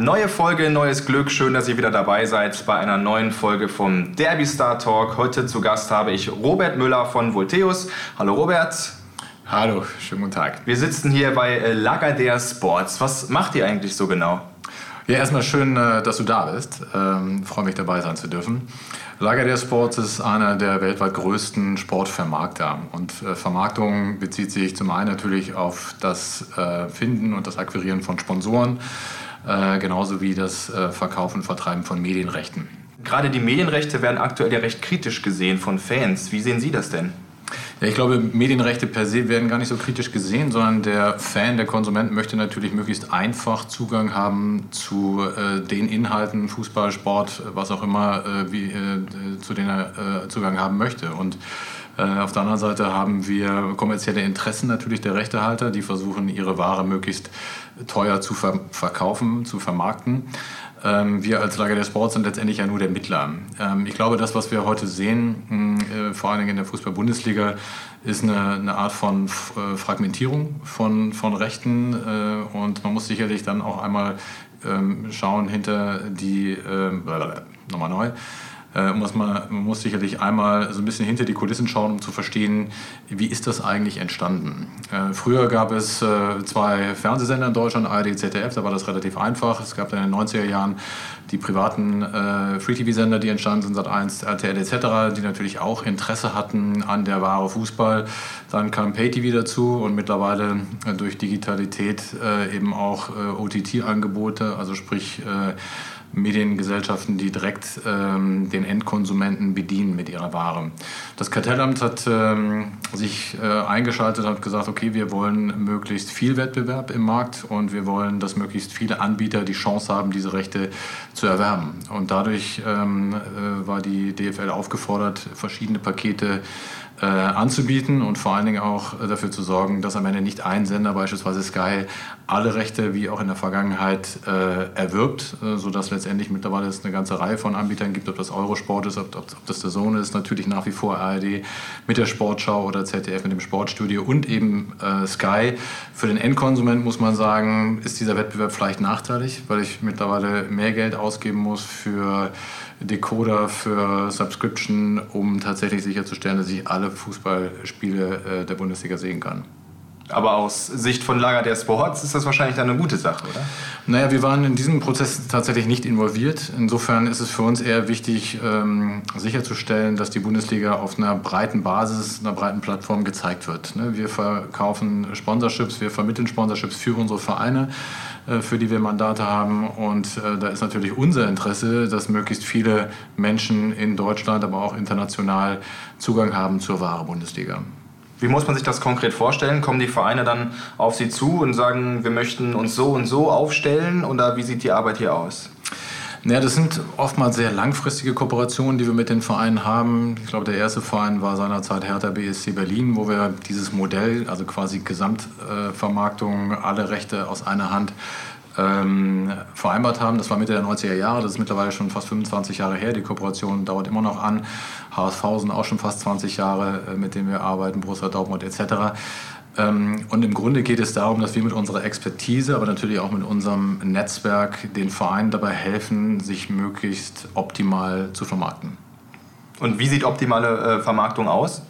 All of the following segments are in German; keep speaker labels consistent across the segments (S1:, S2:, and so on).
S1: Neue Folge, neues Glück. Schön, dass ihr wieder dabei seid bei einer neuen Folge vom Derby Star Talk. Heute zu Gast habe ich Robert Müller von Volteus. Hallo Robert.
S2: Hallo, schönen guten Tag.
S1: Wir sitzen hier bei äh, Lagardère Sports. Was macht ihr eigentlich so genau?
S2: Ja, erstmal schön, äh, dass du da bist. Ähm, freue mich dabei sein zu dürfen. Lagardère Sports ist einer der weltweit größten Sportvermarkter. Und äh, Vermarktung bezieht sich zum einen natürlich auf das äh, Finden und das Akquirieren von Sponsoren, äh, genauso wie das äh, Verkaufen und Vertreiben von Medienrechten.
S1: Gerade die Medienrechte werden aktuell ja recht kritisch gesehen von Fans. Wie sehen Sie das denn?
S2: Ja, ich glaube, Medienrechte per se werden gar nicht so kritisch gesehen, sondern der Fan, der Konsument möchte natürlich möglichst einfach Zugang haben zu äh, den Inhalten, Fußball, Sport, was auch immer, äh, wie, äh, zu denen er äh, Zugang haben möchte. Und äh, auf der anderen Seite haben wir kommerzielle Interessen natürlich der Rechtehalter, die versuchen, ihre Ware möglichst teuer zu ver verkaufen, zu vermarkten. Ähm, wir als Lager der Sports sind letztendlich ja nur der Mittler. Ähm, ich glaube, das, was wir heute sehen, äh, vor allen Dingen in der Fußball-Bundesliga, ist eine, eine, Art von äh, Fragmentierung von, von Rechten. Äh, und man muss sicherlich dann auch einmal ähm, schauen hinter die, nochmal neu, äh, muss man, man muss sicherlich einmal so ein bisschen hinter die Kulissen schauen, um zu verstehen, wie ist das eigentlich entstanden. Äh, früher gab es äh, zwei Fernsehsender in Deutschland, ARD, ZDF, da war das relativ einfach. Es gab dann in den 90er Jahren die privaten äh, Free-TV-Sender, die entstanden sind, Sat1, RTL etc., die natürlich auch Interesse hatten an der Ware Fußball. Dann kam Pay-TV dazu und mittlerweile äh, durch Digitalität eben auch OTT-Angebote, also sprich Mediengesellschaften, die direkt ähm, den Endkonsumenten bedienen mit ihrer Ware. Das Kartellamt hat ähm, sich äh, eingeschaltet und hat gesagt, okay, wir wollen möglichst viel Wettbewerb im Markt und wir wollen, dass möglichst viele Anbieter die Chance haben, diese Rechte zu erwerben. Und dadurch ähm, äh, war die DFL aufgefordert, verschiedene Pakete äh, anzubieten und vor allen Dingen auch äh, dafür zu sorgen, dass am Ende nicht ein Sender, beispielsweise Sky, alle Rechte wie auch in der Vergangenheit äh, erwirbt, äh, sodass letztendlich mittlerweile es eine ganze Reihe von Anbietern gibt, ob das Eurosport ist, ob, ob, ob das der Zone ist, natürlich nach wie vor ARD mit der Sportschau oder ZDF mit dem Sportstudio und eben äh, Sky. Für den Endkonsument muss man sagen, ist dieser Wettbewerb vielleicht nachteilig, weil ich mittlerweile mehr Geld ausgeben muss für Decoder für Subscription, um tatsächlich sicherzustellen, dass ich alle Fußballspiele äh, der Bundesliga sehen kann.
S1: Aber aus Sicht von Lager der Sports ist das wahrscheinlich dann eine gute Sache, oder?
S2: Naja, wir waren in diesem Prozess tatsächlich nicht involviert. Insofern ist es für uns eher wichtig, ähm, sicherzustellen, dass die Bundesliga auf einer breiten Basis, einer breiten Plattform gezeigt wird. Ne? Wir verkaufen Sponsorships, wir vermitteln Sponsorships für unsere Vereine. Äh, für die wir Mandate haben. Und äh, da ist natürlich unser Interesse, dass möglichst viele Menschen in Deutschland, aber auch international Zugang haben zur wahre Bundesliga.
S1: Wie muss man sich das konkret vorstellen? Kommen die Vereine dann auf Sie zu und sagen, wir möchten uns so und so aufstellen? Oder wie sieht die Arbeit hier aus?
S2: Naja, das sind oftmals sehr langfristige Kooperationen, die wir mit den Vereinen haben. Ich glaube, der erste Verein war seinerzeit Hertha BSC Berlin, wo wir dieses Modell, also quasi Gesamtvermarktung, alle Rechte aus einer Hand ähm, vereinbart haben. Das war Mitte der 90er Jahre, das ist mittlerweile schon fast 25 Jahre her. Die Kooperation dauert immer noch an. HSV sind auch schon fast 20 Jahre, äh, mit denen wir arbeiten, Borussia Dortmund etc. Ähm, und im Grunde geht es darum, dass wir mit unserer Expertise, aber natürlich auch mit unserem Netzwerk den Vereinen dabei helfen, sich möglichst optimal zu vermarkten.
S1: Und wie sieht optimale äh, Vermarktung aus?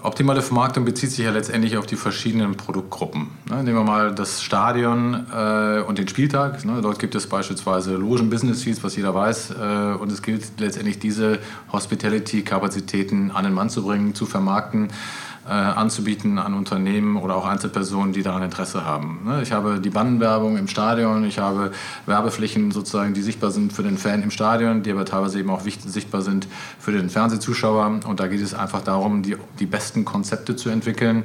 S2: Optimale Vermarktung bezieht sich ja letztendlich auf die verschiedenen Produktgruppen. Ne, nehmen wir mal das Stadion äh, und den Spieltag. Ne, dort gibt es beispielsweise Logen-Business-Fees, was jeder weiß. Äh, und es gilt letztendlich, diese Hospitality-Kapazitäten an den Mann zu bringen, zu vermarkten anzubieten an Unternehmen oder auch Einzelpersonen, die daran Interesse haben. Ne? Ich habe die Bannenwerbung im Stadion, ich habe Werbeflächen sozusagen, die sichtbar sind für den Fan im Stadion, die aber teilweise eben auch wichtig, sichtbar sind für den Fernsehzuschauer. Und da geht es einfach darum, die, die besten Konzepte zu entwickeln,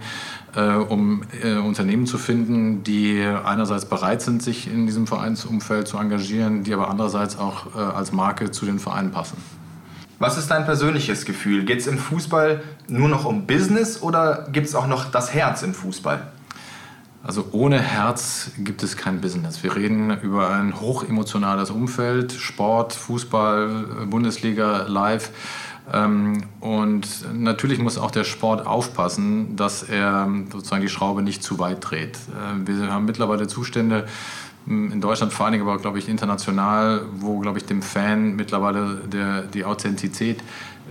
S2: äh, um äh, Unternehmen zu finden, die einerseits bereit sind, sich in diesem Vereinsumfeld zu engagieren, die aber andererseits auch äh, als Marke zu den Vereinen passen.
S1: Was ist dein persönliches Gefühl? Geht es im Fußball nur noch um Business oder gibt es auch noch das Herz im Fußball?
S2: Also ohne Herz gibt es kein Business. Wir reden über ein hochemotionales Umfeld, Sport, Fußball, Bundesliga, Live. Ähm, und natürlich muss auch der Sport aufpassen, dass er sozusagen die Schraube nicht zu weit dreht. Äh, wir haben mittlerweile Zustände, in Deutschland vor allen Dingen, aber glaube ich international, wo glaube ich dem Fan mittlerweile der, die Authentizität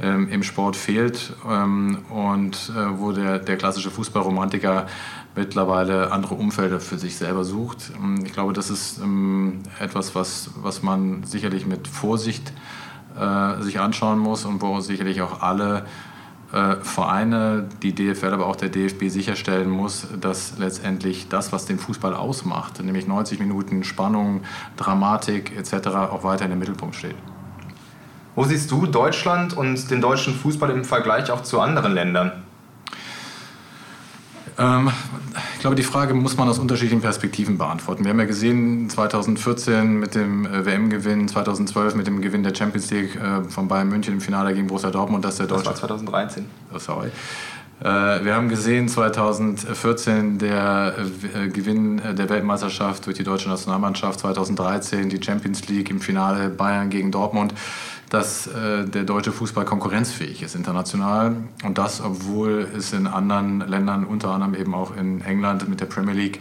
S2: ähm, im Sport fehlt ähm, und äh, wo der, der klassische Fußballromantiker mittlerweile andere Umfelder für sich selber sucht. Ähm, ich glaube, das ist ähm, etwas, was, was man sicherlich mit Vorsicht äh, sich anschauen muss und wo sicherlich auch alle Vereine, die DFL, aber auch der DFB sicherstellen muss, dass letztendlich das, was den Fußball ausmacht, nämlich 90 Minuten Spannung, Dramatik etc., auch weiter in den Mittelpunkt steht.
S1: Wo siehst du Deutschland und den deutschen Fußball im Vergleich auch zu anderen Ländern?
S2: Ähm, glaube, die Frage muss man aus unterschiedlichen Perspektiven beantworten. Wir haben ja gesehen, 2014 mit dem äh, WM-Gewinn, 2012 mit dem Gewinn der Champions League äh, von Bayern München im Finale gegen Borussia Dortmund, dass der Deutsche...
S1: Das war 2013.
S2: Oh, sorry. Äh, wir haben gesehen 2014 der Gewinn der Weltmeisterschaft durch die deutsche Nationalmannschaft, 2013 die Champions League im Finale Bayern gegen Dortmund dass äh, der deutsche Fußball konkurrenzfähig ist international. Und das, obwohl es in anderen Ländern, unter anderem eben auch in England mit der Premier League,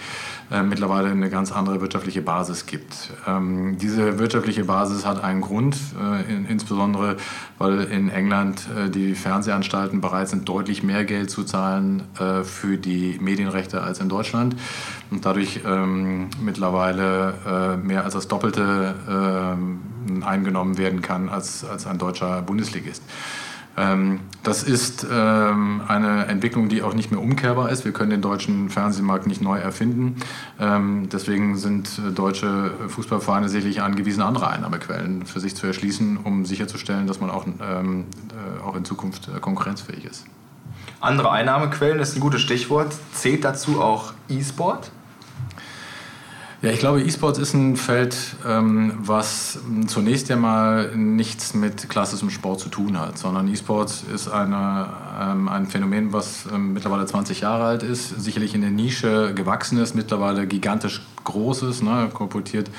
S2: äh, mittlerweile eine ganz andere wirtschaftliche Basis gibt. Ähm, diese wirtschaftliche Basis hat einen Grund, äh, in, insbesondere weil in England äh, die Fernsehanstalten bereit sind, deutlich mehr Geld zu zahlen äh, für die Medienrechte als in Deutschland und dadurch ähm, mittlerweile äh, mehr als das Doppelte ähm, eingenommen werden kann als, als ein deutscher Bundesligist. Ähm, das ist ähm, eine Entwicklung, die auch nicht mehr umkehrbar ist. Wir können den deutschen Fernsehmarkt nicht neu erfinden. Ähm, deswegen sind äh, deutsche Fußballvereine sicherlich angewiesen, andere Einnahmequellen für sich zu erschließen, um sicherzustellen, dass man auch, äh, auch in Zukunft äh, konkurrenzfähig ist.
S1: Andere Einnahmequellen ist ein gutes Stichwort. Zählt dazu auch E-Sport?
S2: Ja, ich glaube, E-Sports ist ein Feld, ähm, was zunächst einmal nichts mit klassischem Sport zu tun hat, sondern E-Sports ist eine, ähm, ein Phänomen, was ähm, mittlerweile 20 Jahre alt ist, sicherlich in der Nische gewachsen ist, mittlerweile gigantisch groß ist, ne, kolportiert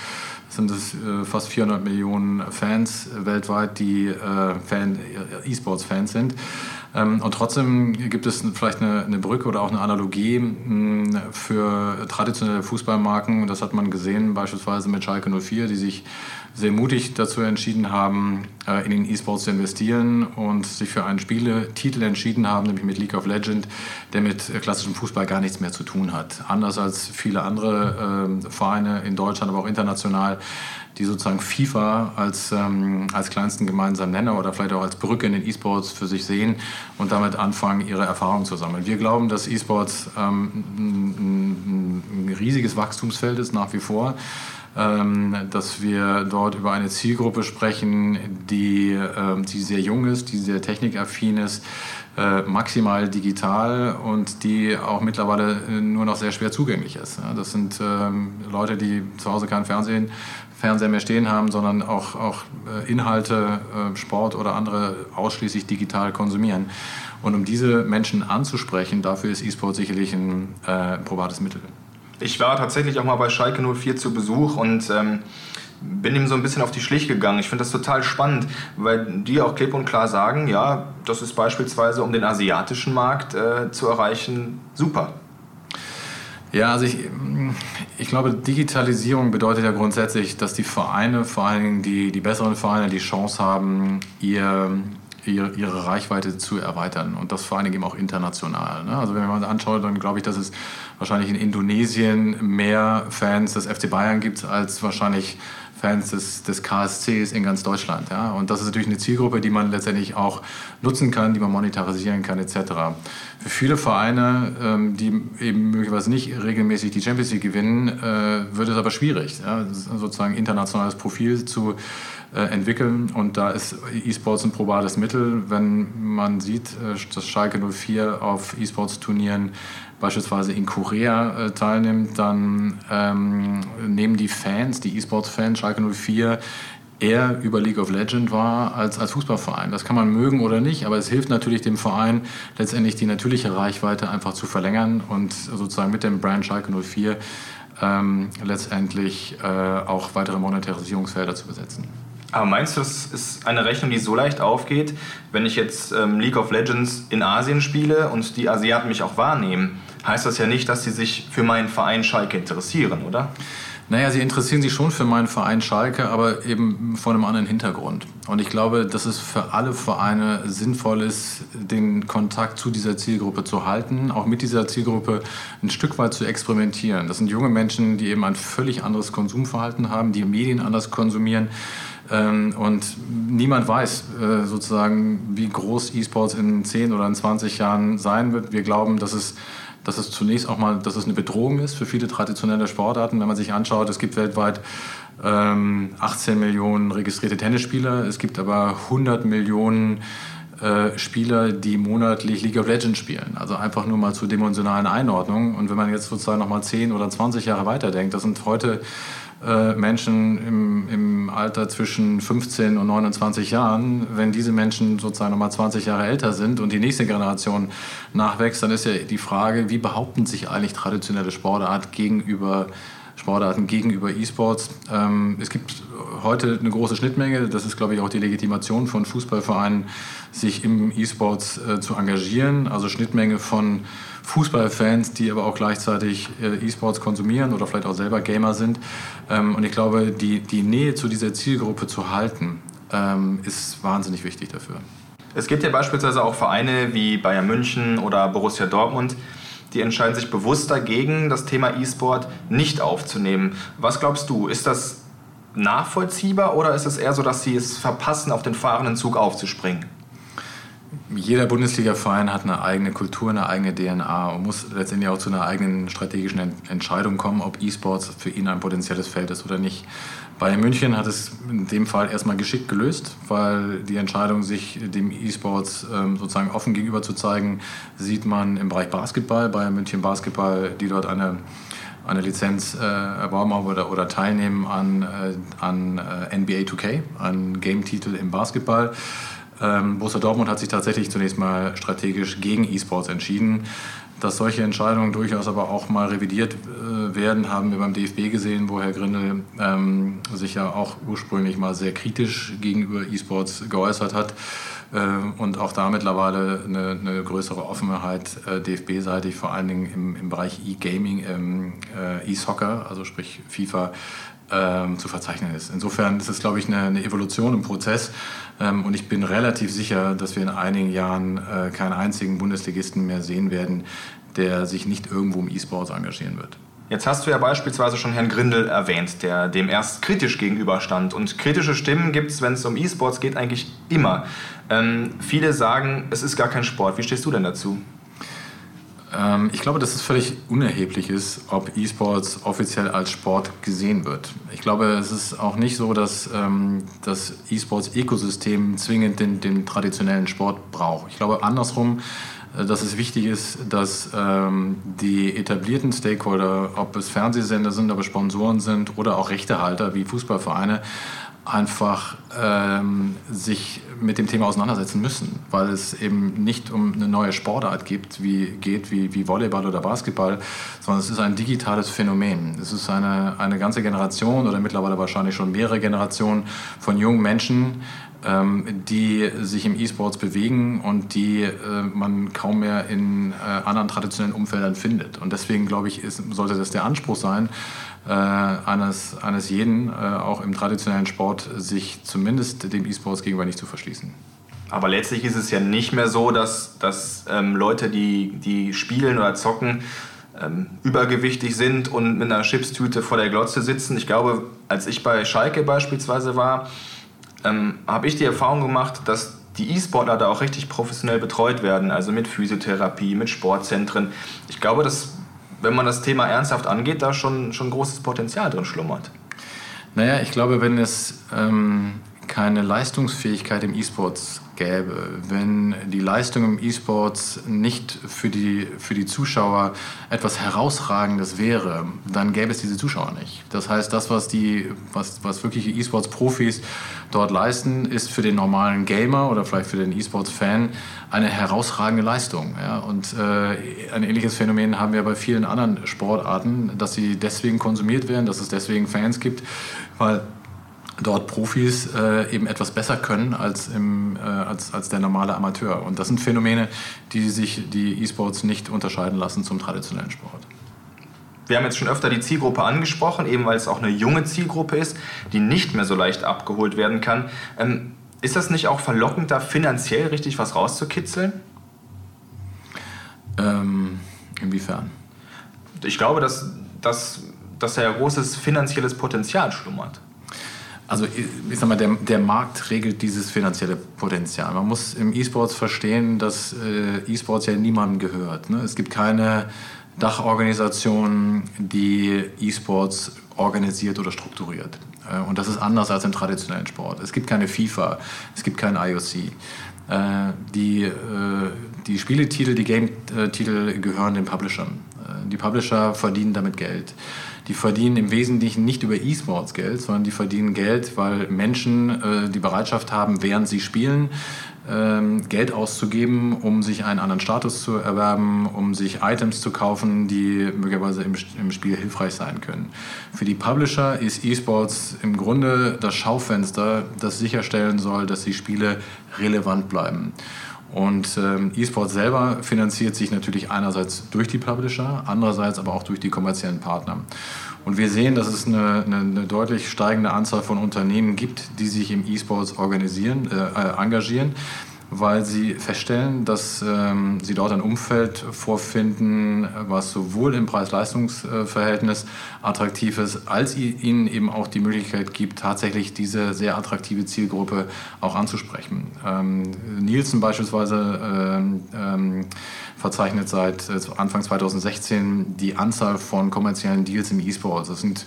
S2: sind es äh, fast 400 Millionen Fans weltweit, die äh, Fan, äh, E-Sports-Fans sind. Ähm, und trotzdem gibt es vielleicht eine, eine, Brücke oder auch eine Analogie mh, für traditionelle Fußballmarken. Das hat man gesehen beispielsweise mit Schalke 04, die sich sehr mutig dazu entschieden haben, äh, in den E-Sports zu investieren und sich für einen Spieletitel entschieden haben, nämlich mit League of Legends, der mit klassischem Fußball gar nichts mehr zu tun hat. Anders als viele andere äh, Vereine in Deutschland, aber auch international, die sozusagen FIFA als, ähm, als kleinsten gemeinsamen Nenner oder vielleicht auch als Brücke in den E-Sports für sich sehen und damit anfangen, ihre Erfahrungen zu sammeln. Wir glauben, dass E-Sports ähm, ein, ein riesiges Wachstumsfeld ist nach wie vor. Ähm, dass wir dort über eine Zielgruppe sprechen, die, ähm, die sehr jung ist, die sehr technikaffin ist, äh, maximal digital und die auch mittlerweile äh, nur noch sehr schwer zugänglich ist. Das sind ähm, Leute, die zu Hause kein Fernsehen, Fernseher mehr stehen haben, sondern auch, auch äh, Inhalte, Sport oder andere ausschließlich digital konsumieren. Und um diese Menschen anzusprechen, dafür ist E-Sport sicherlich ein äh, probates Mittel.
S1: Ich war tatsächlich auch mal bei Schalke 04 zu Besuch und ähm, bin ihm so ein bisschen auf die Schliche gegangen. Ich finde das total spannend, weil die auch klipp und klar sagen, ja, das ist beispielsweise, um den asiatischen Markt äh, zu erreichen, super.
S2: Ja, also ich, ich glaube, Digitalisierung bedeutet ja grundsätzlich, dass die Vereine, vor allen Dingen die, die besseren Vereine, die Chance haben, ihr, ihre, ihre Reichweite zu erweitern und das vor allen Dingen eben auch international. Ne? Also wenn man anschaut, dann glaube ich, dass es wahrscheinlich in Indonesien mehr Fans des FC Bayern gibt als wahrscheinlich Fans des, des KSCs in ganz Deutschland. Ja? Und das ist natürlich eine Zielgruppe, die man letztendlich auch nutzen kann, die man monetarisieren kann etc. Für viele Vereine, ähm, die eben möglicherweise nicht regelmäßig die Champions League gewinnen, äh, wird es aber schwierig, ja? sozusagen internationales Profil zu äh, entwickeln. Und da ist E-Sports ein probates Mittel. Wenn man sieht, äh, dass Schalke 04 auf E-Sports-Turnieren beispielsweise in Korea äh, teilnimmt, dann ähm, nehmen die Fans, die E-Sports-Fans, Schalke 04, eher über League of Legends war als als Fußballverein. Das kann man mögen oder nicht, aber es hilft natürlich dem Verein letztendlich die natürliche Reichweite einfach zu verlängern und sozusagen mit dem Brand Schalke 04 ähm, letztendlich äh, auch weitere Monetarisierungsfelder zu besetzen.
S1: Aber meinst du, das ist eine Rechnung, die so leicht aufgeht, wenn ich jetzt ähm, League of Legends in Asien spiele und die Asiaten mich auch wahrnehmen? Heißt das ja nicht, dass sie sich für meinen Verein Schalke interessieren, oder?
S2: Naja, sie interessieren sich schon für meinen Verein Schalke, aber eben vor einem anderen Hintergrund. Und ich glaube, dass es für alle Vereine sinnvoll ist, den Kontakt zu dieser Zielgruppe zu halten, auch mit dieser Zielgruppe ein Stück weit zu experimentieren. Das sind junge Menschen, die eben ein völlig anderes Konsumverhalten haben, die Medien anders konsumieren. Ähm, und niemand weiß äh, sozusagen, wie groß E-Sports in 10 oder in 20 Jahren sein wird. Wir glauben, dass es dass es zunächst auch mal dass es eine Bedrohung ist für viele traditionelle Sportarten. Wenn man sich anschaut, es gibt weltweit ähm, 18 Millionen registrierte Tennisspieler, es gibt aber 100 Millionen äh, Spieler, die monatlich League of Legends spielen. Also einfach nur mal zur dimensionalen Einordnung. Und wenn man jetzt sozusagen noch mal 10 oder 20 Jahre weiterdenkt, das sind heute Menschen im, im Alter zwischen 15 und 29 Jahren, wenn diese Menschen sozusagen nochmal 20 Jahre älter sind und die nächste Generation nachwächst, dann ist ja die Frage, wie behaupten sich eigentlich traditionelle Sportart gegenüber Sportarten gegenüber E-Sports. Ähm, es gibt heute eine große Schnittmenge. Das ist, glaube ich, auch die Legitimation von Fußballvereinen, sich im E-Sports äh, zu engagieren. Also Schnittmenge von Fußballfans, die aber auch gleichzeitig äh, E-Sports konsumieren oder vielleicht auch selber Gamer sind. Ähm, und ich glaube, die, die Nähe zu dieser Zielgruppe zu halten, ähm, ist wahnsinnig wichtig dafür.
S1: Es gibt ja beispielsweise auch Vereine wie Bayern München oder Borussia Dortmund, die entscheiden sich bewusst dagegen, das Thema E-Sport nicht aufzunehmen. Was glaubst du, ist das nachvollziehbar oder ist es eher so, dass sie es verpassen, auf den fahrenden Zug aufzuspringen?
S2: Jeder Bundesliga-Verein hat eine eigene Kultur, eine eigene DNA und muss letztendlich auch zu einer eigenen strategischen Entscheidung kommen, ob E-Sports für ihn ein potenzielles Feld ist oder nicht. Bayern München hat es in dem Fall erstmal geschickt gelöst, weil die Entscheidung, sich dem E-Sports ähm, sozusagen offen gegenüber zu zeigen, sieht man im Bereich Basketball. Bayern München Basketball, die dort eine eine Lizenz äh, erworben haben oder, oder teilnehmen an, äh, an äh, NBA 2K, an Game-Titel im Basketball. Ähm, Borussia Dortmund hat sich tatsächlich zunächst mal strategisch gegen E-Sports entschieden. Dass solche Entscheidungen durchaus aber auch mal revidiert äh, werden, haben wir beim DFB gesehen, wo Herr Grindel ähm, sich ja auch ursprünglich mal sehr kritisch gegenüber E-Sports geäußert hat äh, und auch da mittlerweile eine, eine größere Offenheit äh, DFB-seitig, vor allen Dingen im, im Bereich E-Gaming, ähm, äh, E-Soccer, also sprich FIFA, ähm, zu verzeichnen ist. Insofern ist es, glaube ich, eine, eine Evolution im Prozess. Ähm, und ich bin relativ sicher, dass wir in einigen Jahren äh, keinen einzigen Bundesligisten mehr sehen werden, der sich nicht irgendwo im E-Sports engagieren wird.
S1: Jetzt hast du ja beispielsweise schon Herrn Grindel erwähnt, der dem erst kritisch gegenüberstand. Und kritische Stimmen gibt es, wenn es um E-Sports geht, eigentlich immer. Ähm, viele sagen, es ist gar kein Sport. Wie stehst du denn dazu?
S2: Ähm, ich glaube, dass es völlig unerheblich ist, ob E-Sports offiziell als Sport gesehen wird. Ich glaube, es ist auch nicht so, dass ähm, das E-Sports-Ökosystem zwingend den, den, traditionellen Sport braucht. Ich glaube andersrum, äh, dass es wichtig ist, dass ähm, die etablierten Stakeholder, ob es Fernsehsender sind, ob es Sponsoren sind oder auch Rechtehalter wie Fußballvereine, einfach ähm, sich mit dem Thema auseinandersetzen müssen, weil es eben nicht um eine neue Sportart gibt, wie, geht wie, wie Volleyball oder Basketball, sondern es ist ein digitales Phänomen. Es ist eine, eine ganze Generation oder mittlerweile wahrscheinlich schon mehrere Generationen von jungen Menschen, die sich im E-Sports bewegen und die äh, man kaum mehr in äh, anderen traditionellen Umfeldern findet. Und deswegen, glaube ich, ist, sollte das der Anspruch sein, äh, eines, eines jeden, äh, auch im traditionellen Sport, sich zumindest dem E-Sports gegenüber nicht zu verschließen.
S1: Aber letztlich ist es ja nicht mehr so, dass, dass ähm, Leute, die, die spielen oder zocken, ähm, übergewichtig sind und mit einer Chipstüte vor der Glotze sitzen. Ich glaube, als ich bei Schalke beispielsweise war, ähm, habe ich die Erfahrung gemacht, dass die E-Sportler da auch richtig professionell betreut werden, also mit Physiotherapie, mit Sportzentren. Ich glaube, dass wenn man das Thema ernsthaft angeht, da schon, schon großes Potenzial drin schlummert.
S2: Naja, ich glaube, wenn es ähm, keine Leistungsfähigkeit im E-Sports gäbe, wenn die Leistung im E-Sports nicht für die, für die Zuschauer etwas Herausragendes wäre, dann gäbe es diese Zuschauer nicht. Das heißt, das, was, die, was, was wirkliche E-Sports-Profis dort leisten, ist für den normalen Gamer oder vielleicht für den E-Sports-Fan eine herausragende Leistung. Ja? Und äh, ein ähnliches Phänomen haben wir bei vielen anderen Sportarten, dass sie deswegen konsumiert werden, dass es deswegen Fans gibt, weil dort Profis äh, eben etwas besser können als, im, äh, als, als der normale Amateur. Und das sind Phänomene, die sich die E-Sports nicht unterscheiden lassen zum traditionellen Sport.
S1: Wir haben jetzt schon öfter die Zielgruppe angesprochen, eben weil es auch eine junge Zielgruppe ist, die nicht mehr so leicht abgeholt werden kann. Ähm, ist das nicht auch verlockend, da finanziell richtig was rauszukitzeln?
S2: Ähm, inwiefern?
S1: Ich glaube, dass, dass, dass da ja großes finanzielles Potenzial schlummert.
S2: Also ich sag mal, der, der Markt regelt dieses finanzielle Potenzial. Man muss im E-Sports verstehen, dass äh, E-Sports ja niemandem gehört. Ne? Es gibt keine Dachorganisation, die E-Sports organisiert oder strukturiert. Äh, und das ist anders als im traditionellen Sport. Es gibt keine FIFA, es gibt kein IOC. Äh, die, äh, die Spieletitel, die Game-Titel gehören den Publishern. Die Publisher verdienen damit Geld die verdienen im Wesentlichen nicht über E-Sports Geld, sondern die verdienen Geld, weil Menschen äh, die Bereitschaft haben, während sie spielen, ähm, Geld auszugeben, um sich einen anderen Status zu erwerben, um sich Items zu kaufen, die möglicherweise im, im Spiel hilfreich sein können. Für die Publisher ist E-Sports im Grunde das Schaufenster, das sicherstellen soll, dass die Spiele relevant bleiben. Und ähm, E-Sport selber finanziert sich natürlich einerseits durch die Publisher, andererseits aber auch durch die kommerziellen Partner. Und wir sehen, dass es eine, eine, eine deutlich steigende Anzahl von Unternehmen gibt, die sich im E-Sports äh, äh engagieren weil sie feststellen, dass ähm, sie dort ein Umfeld vorfinden, was sowohl im Preis-Leistungs-Verhältnis attraktiv ist, als ihnen eben auch die Möglichkeit gibt, tatsächlich diese sehr attraktive Zielgruppe auch anzusprechen. Ähm, Nielsen beispielsweise ähm, ähm verzeichnet seit äh, Anfang 2016 die Anzahl von kommerziellen Deals im E-Sport. Das sind,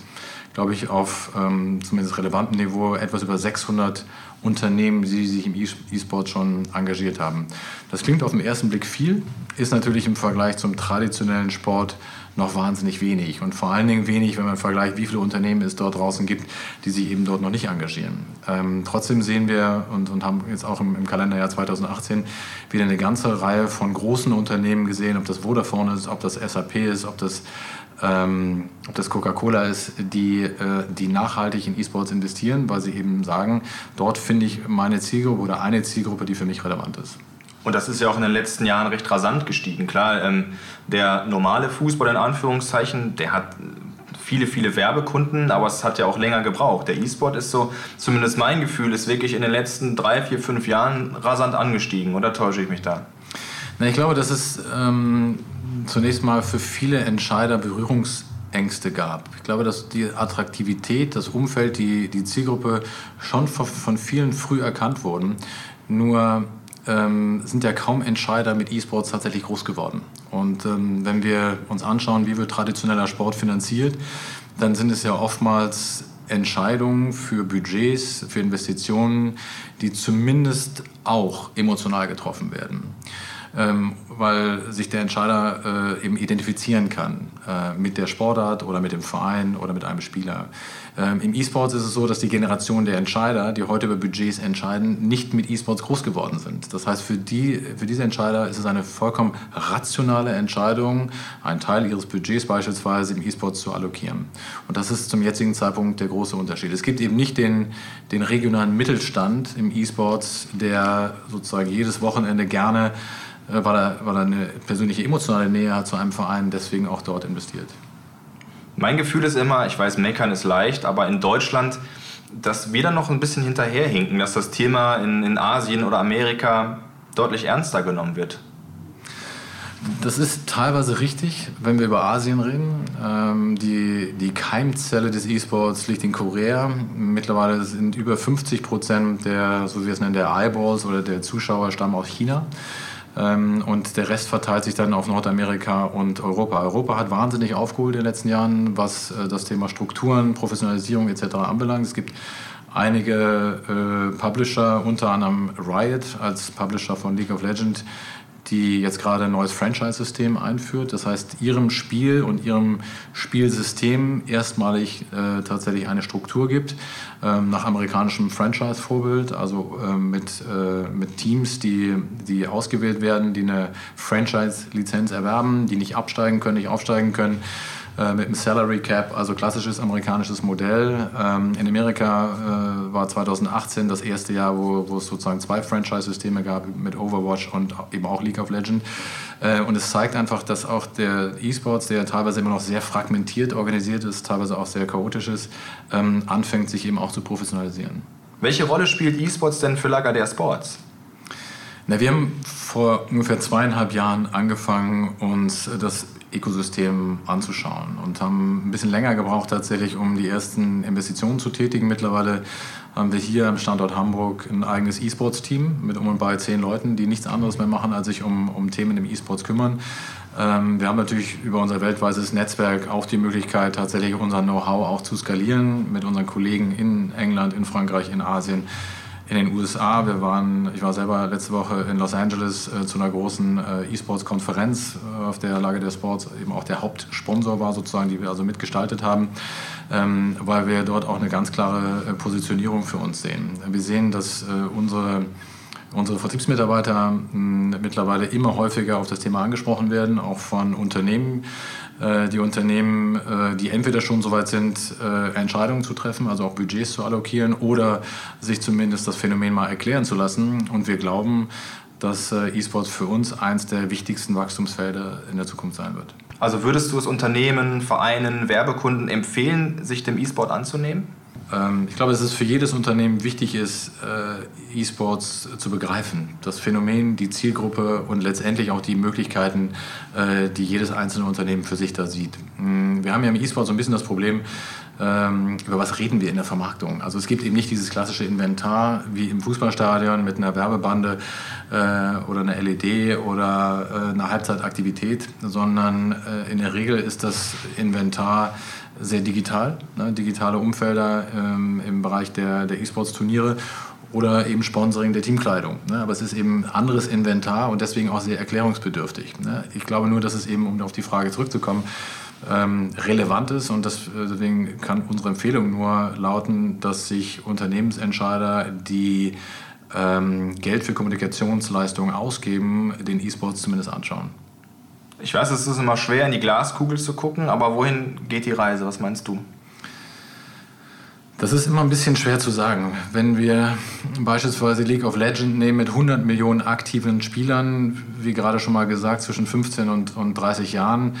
S2: glaube ich, auf ähm, zumindest relevantem Niveau etwas über 600 Unternehmen, die sich im E-Sport schon engagiert haben. Das klingt auf den ersten Blick viel, ist natürlich im Vergleich zum traditionellen Sport noch wahnsinnig wenig. Und vor allen Dingen wenig, wenn man vergleicht, wie viele Unternehmen es dort draußen gibt, die sich eben dort noch nicht engagieren. Ähm, trotzdem sehen wir und, und haben jetzt auch im, im, Kalenderjahr 2018 wieder eine ganze Reihe von großen Unternehmen gesehen, ob das Vodafone ist, ob das SAP ist, ob das ähm, ob das Coca-Cola ist, die, äh, die nachhaltig in E-Sports investieren, weil sie eben sagen, dort finde ich meine Zielgruppe oder eine Zielgruppe, die für mich relevant ist.
S1: Und das ist ja auch in den letzten Jahren recht rasant gestiegen. Klar, ähm, der normale Fußball in Anführungszeichen, der hat viele, viele Werbekunden, aber es hat ja auch länger gebraucht. Der E-Sport ist so, zumindest mein Gefühl, ist wirklich in den letzten drei, vier, fünf Jahren rasant angestiegen. Oder täusche ich mich da?
S2: Na, ich glaube, das ist ähm, zunächst mal für viele Entscheider Berührungsängste gab. Ich glaube, dass die Attraktivität, das Umfeld, die, die Zielgruppe schon von vielen früh erkannt wurden. Nur ähm, sind ja kaum Entscheider mit E-Sports tatsächlich groß geworden. Und ähm, wenn wir uns anschauen, wie wird traditioneller Sport finanziert, dann sind es ja oftmals Entscheidungen für Budgets, für Investitionen, die zumindest auch emotional getroffen werden weil sich der Entscheider äh, eben identifizieren kann äh, mit der Sportart oder mit dem Verein oder mit einem Spieler. Ähm, Im E-Sports ist es so, dass die Generation der Entscheider, die heute über Budgets entscheiden, nicht mit E-Sports groß geworden sind. Das heißt, für, die, für diese Entscheider ist es eine vollkommen rationale Entscheidung, einen Teil ihres Budgets beispielsweise im E-Sports zu allokieren. Und das ist zum jetzigen Zeitpunkt der große Unterschied. Es gibt eben nicht den, den regionalen Mittelstand im E-Sports, der sozusagen jedes Wochenende gerne weil er, weil er eine persönliche emotionale Nähe hat zu einem Verein, deswegen auch dort investiert.
S1: Mein Gefühl ist immer, ich weiß, meckern ist leicht, aber in Deutschland, dass wir da noch ein bisschen hinterherhinken, dass das Thema in, in Asien oder Amerika deutlich ernster genommen wird.
S2: Das ist teilweise richtig, wenn wir über Asien reden. Ähm, die, die Keimzelle des E-Sports liegt in Korea. Mittlerweile sind über 50 Prozent der, so wie wir es nennen, der Eyeballs oder der Zuschauer stammen aus China. Ähm, und der Rest verteilt sich dann auf Nordamerika und Europa. Europa hat wahnsinnig aufgeholt in den letzten Jahren, was äh, das Thema Strukturen, Professionalisierung etc. anbelangt. Es gibt einige äh, Publisher, unter anderem Riot als Publisher von League of Legends, die jetzt gerade ein neues Franchise-System einführt. Das heißt, ihrem Spiel und ihrem Spielsystem erstmalig äh, tatsächlich eine Struktur gibt, ähm, nach amerikanischem Franchise-Vorbild, also äh, mit, äh, mit Teams, die, die ausgewählt werden, die eine Franchise-Lizenz erwerben, die nicht absteigen können, nicht aufsteigen können äh, mit einem Salary Cap, also klassisches amerikanisches Modell. Ähm, in Amerika äh, war 2018 das erste Jahr, wo, wo es sozusagen zwei Franchise-Systeme gab mit Overwatch und eben auch League of Legends. Äh, und es zeigt einfach, dass auch der E-Sports, der teilweise immer noch sehr fragmentiert organisiert ist, teilweise auch sehr chaotisch ist, ähm, anfängt sich eben auch zu professionalisieren.
S1: Welche Rolle spielt E-Sports denn für Lagardère Sports?
S2: Na, wir haben vor ungefähr zweieinhalb Jahren angefangen, uns das Ökosystem anzuschauen und haben ein bisschen länger gebraucht tatsächlich, um die ersten Investitionen zu tätigen. Mittlerweile haben wir hier am Standort Hamburg ein eigenes E-Sports-Team mit um und bei zehn Leuten, die nichts anderes mehr machen, als sich um, um Themen im E-Sports kümmern. Ähm, wir haben natürlich über unser weltweites Netzwerk auch die Möglichkeit, tatsächlich unser Know-how auch zu skalieren mit unseren Kollegen in England, in Frankreich, in Asien in den USA. Wir waren, ich war selber letzte Woche in Los Angeles äh, zu einer großen äh, E-Sports-Konferenz, äh, auf der Lage der Sports eben auch der Hauptsponsor war, sozusagen, die wir also mitgestaltet haben, ähm, weil wir dort auch eine ganz klare äh, Positionierung für uns sehen. Wir sehen, dass äh, unsere unsere Vertriebsmitarbeiter mh, mittlerweile immer häufiger auf das Thema angesprochen werden, auch von Unternehmen. Äh, die Unternehmen, äh, die entweder schon soweit sind, äh, Entscheidungen zu treffen, also auch Budgets zu allokieren oder sich zumindest das Phänomen mal erklären zu lassen. Und wir glauben, dass E-Sports für uns eins der wichtigsten Wachstumsfelder in der Zukunft sein wird.
S1: Also würdest du es Unternehmen, Vereinen, Werbekunden empfehlen, sich dem E-Sport anzunehmen?
S2: Ähm, ich glaube, dass es für jedes Unternehmen wichtig ist, äh, E-Sports zu begreifen. Das Phänomen, die Zielgruppe und letztendlich auch die Möglichkeiten, äh, die jedes einzelne Unternehmen für sich da sieht. Mm, wir haben ja im E-Sport so ein bisschen das Problem, ähm, über was reden wir in der Vermarktung. Also es gibt eben nicht dieses klassische Inventar wie im Fußballstadion mit einer Werbebande äh, oder einer LED oder einer Halbzeitaktivität, sondern in der Regel ist das Inventar sehr digital, ne, digitale Umfelder ähm, im Bereich der, der E-Sports-Turniere oder eben Sponsoring der Teamkleidung. Ne? Aber es ist eben anderes Inventar und deswegen auch sehr erklärungsbedürftig. Ne? Ich glaube nur, dass es eben, um auf die Frage zurückzukommen, ähm, relevant ist und das, äh, deswegen kann unsere Empfehlung nur lauten, dass sich Unternehmensentscheider, die ähm, Geld für Kommunikationsleistungen ausgeben, den E-Sports zumindest anschauen.
S1: Ich weiß, es ist immer schwer, in die Glaskugel zu gucken, aber wohin geht die Reise? Was meinst du?
S2: Das ist immer ein bisschen schwer zu sagen. Wenn wir beispielsweise League of Legends nehmen mit 100 Millionen aktiven Spielern, wie gerade schon mal gesagt, zwischen 15 und, und 30 Jahren,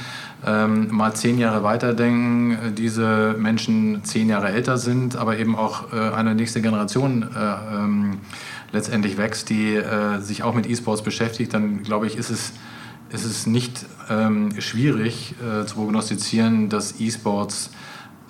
S2: ähm, mal zehn Jahre weiterdenken, diese Menschen zehn Jahre älter sind, aber eben auch äh, eine nächste Generation äh, ähm, letztendlich wächst, die äh, sich auch mit E-Sports beschäftigt, dann glaube ich, ist es ist es nicht ähm, schwierig äh, zu prognostizieren, dass E-Sports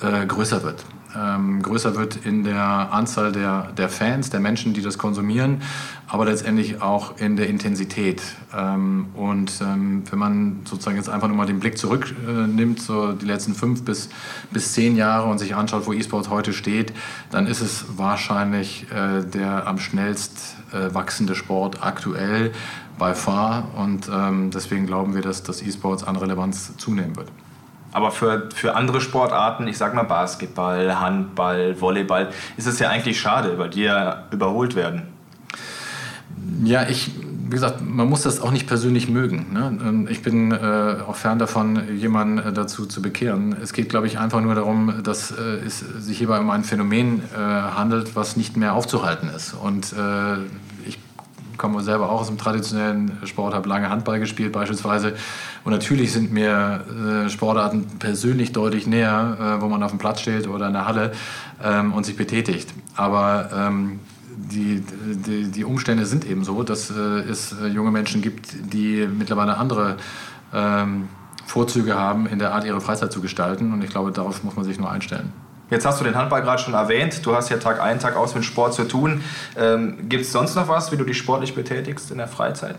S2: äh, größer wird. Ähm, größer wird in der Anzahl der, der Fans, der Menschen, die das konsumieren, aber letztendlich auch in der Intensität. Ähm, und ähm, wenn man sozusagen jetzt einfach nur mal den Blick zurücknimmt, äh, so die letzten fünf bis, bis zehn Jahre und sich anschaut, wo E-Sport heute steht, dann ist es wahrscheinlich äh, der am schnellst äh, wachsende Sport aktuell by far. Und ähm, deswegen glauben wir, dass das E-Sports an Relevanz zunehmen wird.
S1: Aber für, für andere Sportarten, ich sag mal Basketball, Handball, Volleyball, ist es ja eigentlich schade, weil die ja überholt werden.
S2: Ja, ich, wie gesagt, man muss das auch nicht persönlich mögen. Ne? Ich bin äh, auch fern davon, jemanden äh, dazu zu bekehren. Es geht, glaube ich, einfach nur darum, dass äh, es sich hierbei um ein Phänomen äh, handelt, was nicht mehr aufzuhalten ist. Und äh, komme selber auch aus dem traditionellen Sport, habe lange Handball gespielt beispielsweise. Und natürlich sind mir äh, Sportarten persönlich deutlich näher, äh, wo man auf dem Platz steht oder in der Halle ähm, und sich betätigt. Aber ähm, die, die, die, Umstände sind eben so, dass äh, es äh, junge Menschen gibt, die mittlerweile andere ähm, Vorzüge haben, in der Art ihre Freizeit zu gestalten. Und ich glaube, darauf muss man sich nur einstellen.
S1: Jetzt hast du den Handball gerade schon erwähnt. Du hast ja Tag ein, Tag aus mit Sport zu tun. Ähm, Gibt es sonst noch was, wie du dich sportlich betätigst in der Freizeit?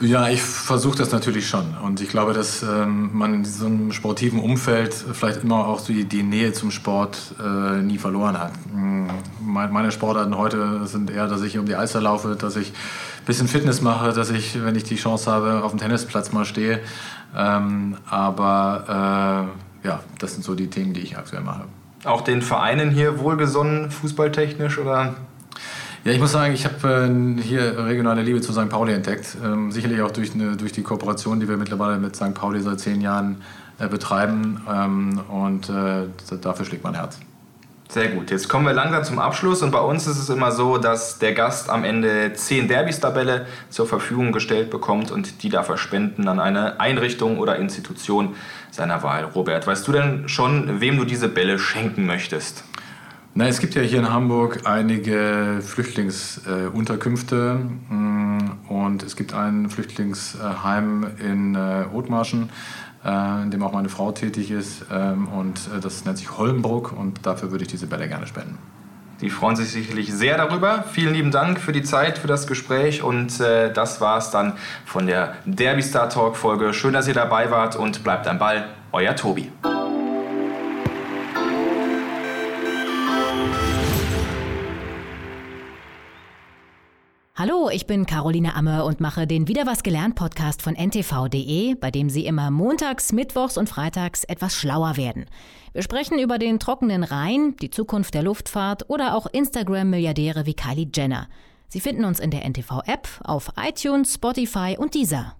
S2: Ja, ich versuche das natürlich schon. Und ich glaube, dass ähm, man in so einem sportiven Umfeld vielleicht immer auch die, die Nähe zum Sport äh, nie verloren hat. Hm, meine Sportarten heute sind eher, dass ich um die Alster laufe, dass ich ein bisschen Fitness mache, dass ich, wenn ich die Chance habe, auf dem Tennisplatz mal stehe. Ähm, aber äh, ja, das sind so die Themen, die ich aktuell mache.
S1: Auch den Vereinen hier wohlgesonnen, fußballtechnisch oder?
S2: Ja, ich muss sagen, ich habe äh, hier regionale Liebe zu St. Pauli entdeckt. Ähm, sicherlich auch durch, eine, durch die Kooperation, die wir mittlerweile mit St. Pauli seit zehn Jahren äh, betreiben ähm, und äh, dafür schlägt mein Herz.
S1: Sehr gut. Jetzt kommen wir langsam zum Abschluss und bei uns ist es immer so, dass der Gast am Ende zehn Derbys-Tabelle zur Verfügung gestellt bekommt und die darf er spenden an eine Einrichtung oder Institution seiner Wahl. Robert, weißt du denn schon, wem du diese Bälle schenken möchtest?
S2: Na, es gibt ja hier in Hamburg einige Flüchtlingsunterkünfte äh, und es gibt ein Flüchtlingsheim in äh, Othmarschen in dem auch meine Frau tätig ist. Ähm, und äh, das nennt sich Holmbruck und dafür würde ich diese Bälle gerne spenden.
S1: Die freuen sich sicherlich sehr darüber. Vielen lieben Dank für die Zeit, für das Gespräch und äh, das war es dann von der Derby Star Talk Folge. Schön, dass ihr dabei wart und bleibt am Ball. Euer Tobi.
S3: Hallo, ich bin Caroline Amme und mache den Wieder was gelernt Podcast von ntv.de, bei dem Sie immer montags, mittwochs und freitags etwas schlauer werden. Wir sprechen über den trockenen Rhein, die Zukunft der Luftfahrt oder auch Instagram-Milliardäre wie Kylie Jenner. Sie finden uns in der NTV-App, auf iTunes, Spotify und dieser.